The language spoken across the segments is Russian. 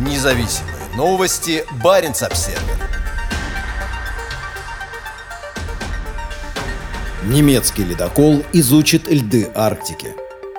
Независимые новости. Барин обсерва Немецкий ледокол изучит льды Арктики.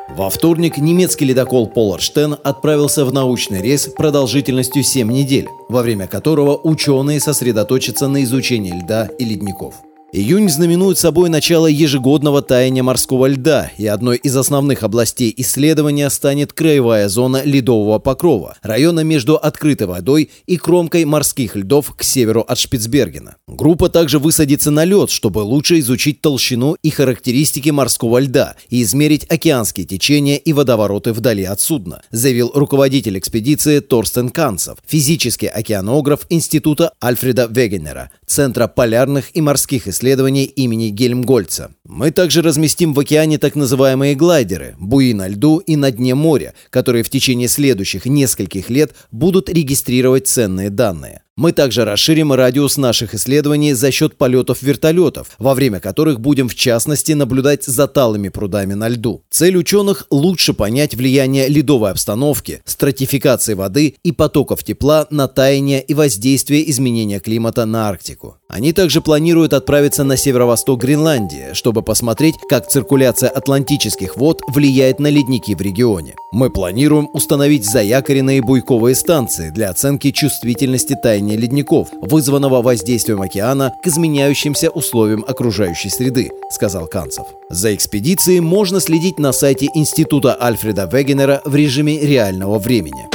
Во вторник немецкий ледокол Поларштен отправился в научный рейс продолжительностью 7 недель, во время которого ученые сосредоточатся на изучении льда и ледников. Июнь знаменует собой начало ежегодного таяния морского льда, и одной из основных областей исследования станет краевая зона ледового покрова, района между открытой водой и кромкой морских льдов к северу от Шпицбергена. Группа также высадится на лед, чтобы лучше изучить толщину и характеристики морского льда и измерить океанские течения и водовороты вдали от судна, заявил руководитель экспедиции Торстен Канцев, физический океанограф Института Альфреда Вегенера, Центра полярных и морских исследований исследований имени Гельмгольца. Мы также разместим в океане так называемые глайдеры, буи на льду и на дне моря, которые в течение следующих нескольких лет будут регистрировать ценные данные. Мы также расширим радиус наших исследований за счет полетов вертолетов, во время которых будем в частности наблюдать за талыми прудами на льду. Цель ученых – лучше понять влияние ледовой обстановки, стратификации воды и потоков тепла на таяние и воздействие изменения климата на Арктику. Они также планируют отправиться на северо-восток Гренландии, чтобы посмотреть, как циркуляция атлантических вод влияет на ледники в регионе. Мы планируем установить заякоренные буйковые станции для оценки чувствительности таяния ледников, вызванного воздействием океана к изменяющимся условиям окружающей среды, сказал Канцев. За экспедицией можно следить на сайте Института Альфреда Вегенера в режиме реального времени.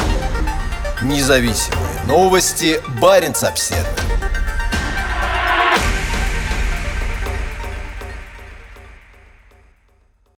Независимые новости. Барин обседный.